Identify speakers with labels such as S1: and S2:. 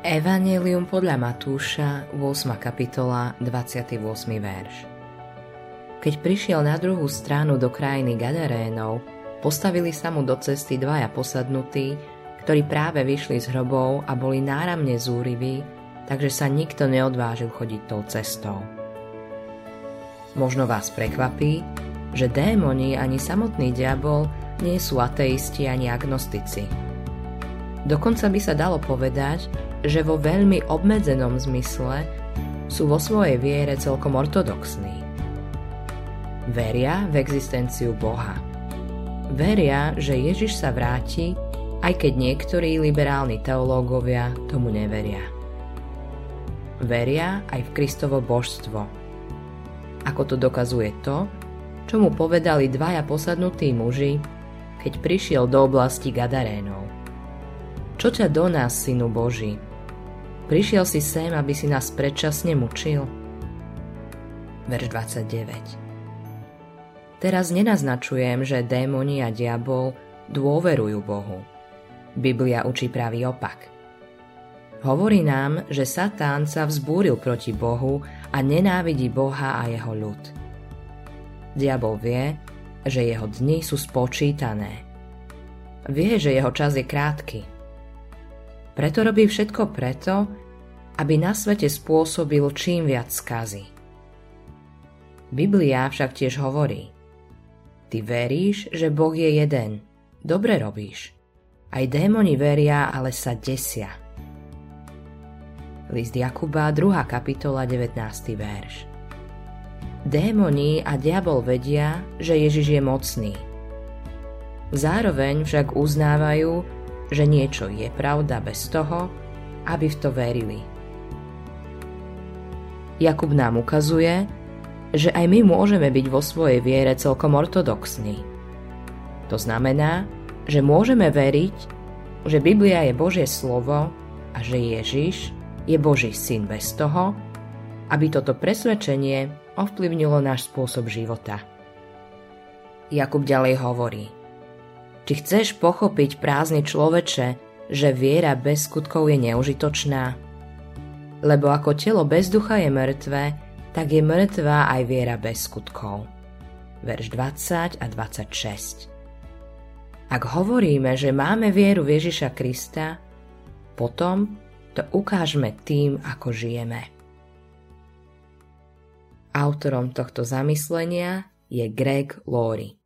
S1: Evangelium podľa Matúša, 8. kapitola, 28. verš. Keď prišiel na druhú stranu do krajiny Gadarénov, postavili sa mu do cesty dvaja posadnutí, ktorí práve vyšli z hrobov a boli náramne zúriví, takže sa nikto neodvážil chodiť tou cestou. Možno vás prekvapí, že démoni ani samotný diabol nie sú ateisti ani agnostici. Dokonca by sa dalo povedať, že vo veľmi obmedzenom zmysle sú vo svojej viere celkom ortodoxní. Veria v existenciu Boha. Veria, že Ježiš sa vráti, aj keď niektorí liberálni teológovia tomu neveria. Veria aj v Kristovo božstvo – ako to dokazuje to, čo mu povedali dvaja posadnutí muži, keď prišiel do oblasti Gadarénov. Čo ťa do nás, synu Boží? Prišiel si sem, aby si nás predčasne mučil? Verš 29 Teraz nenaznačujem, že démoni a diabol dôverujú Bohu. Biblia učí pravý opak. Hovorí nám, že Satán sa vzbúril proti Bohu a nenávidí Boha a jeho ľud. Diabol vie, že jeho dni sú spočítané. Vie, že jeho čas je krátky. Preto robí všetko preto, aby na svete spôsobil čím viac skazy. Biblia však tiež hovorí Ty veríš, že Boh je jeden. Dobre robíš. Aj démoni veria, ale sa desia. List Jakuba, 2. kapitola, 19. verš. Démoni a diabol vedia, že Ježiš je mocný. Zároveň však uznávajú, že niečo je pravda bez toho, aby v to verili. Jakub nám ukazuje, že aj my môžeme byť vo svojej viere celkom ortodoxní. To znamená, že môžeme veriť, že Biblia je Božie slovo a že Ježiš je Boží syn bez toho, aby toto presvedčenie ovplyvnilo náš spôsob života. Jakub ďalej hovorí, či chceš pochopiť prázdny človeče, že viera bez skutkov je neužitočná? Lebo ako telo bez ducha je mŕtve, tak je mŕtvá aj viera bez skutkov. Verš 20 a 26 Ak hovoríme, že máme vieru v Ježiša Krista, potom to ukážme tým, ako žijeme. Autorom tohto zamyslenia je Greg Laurie.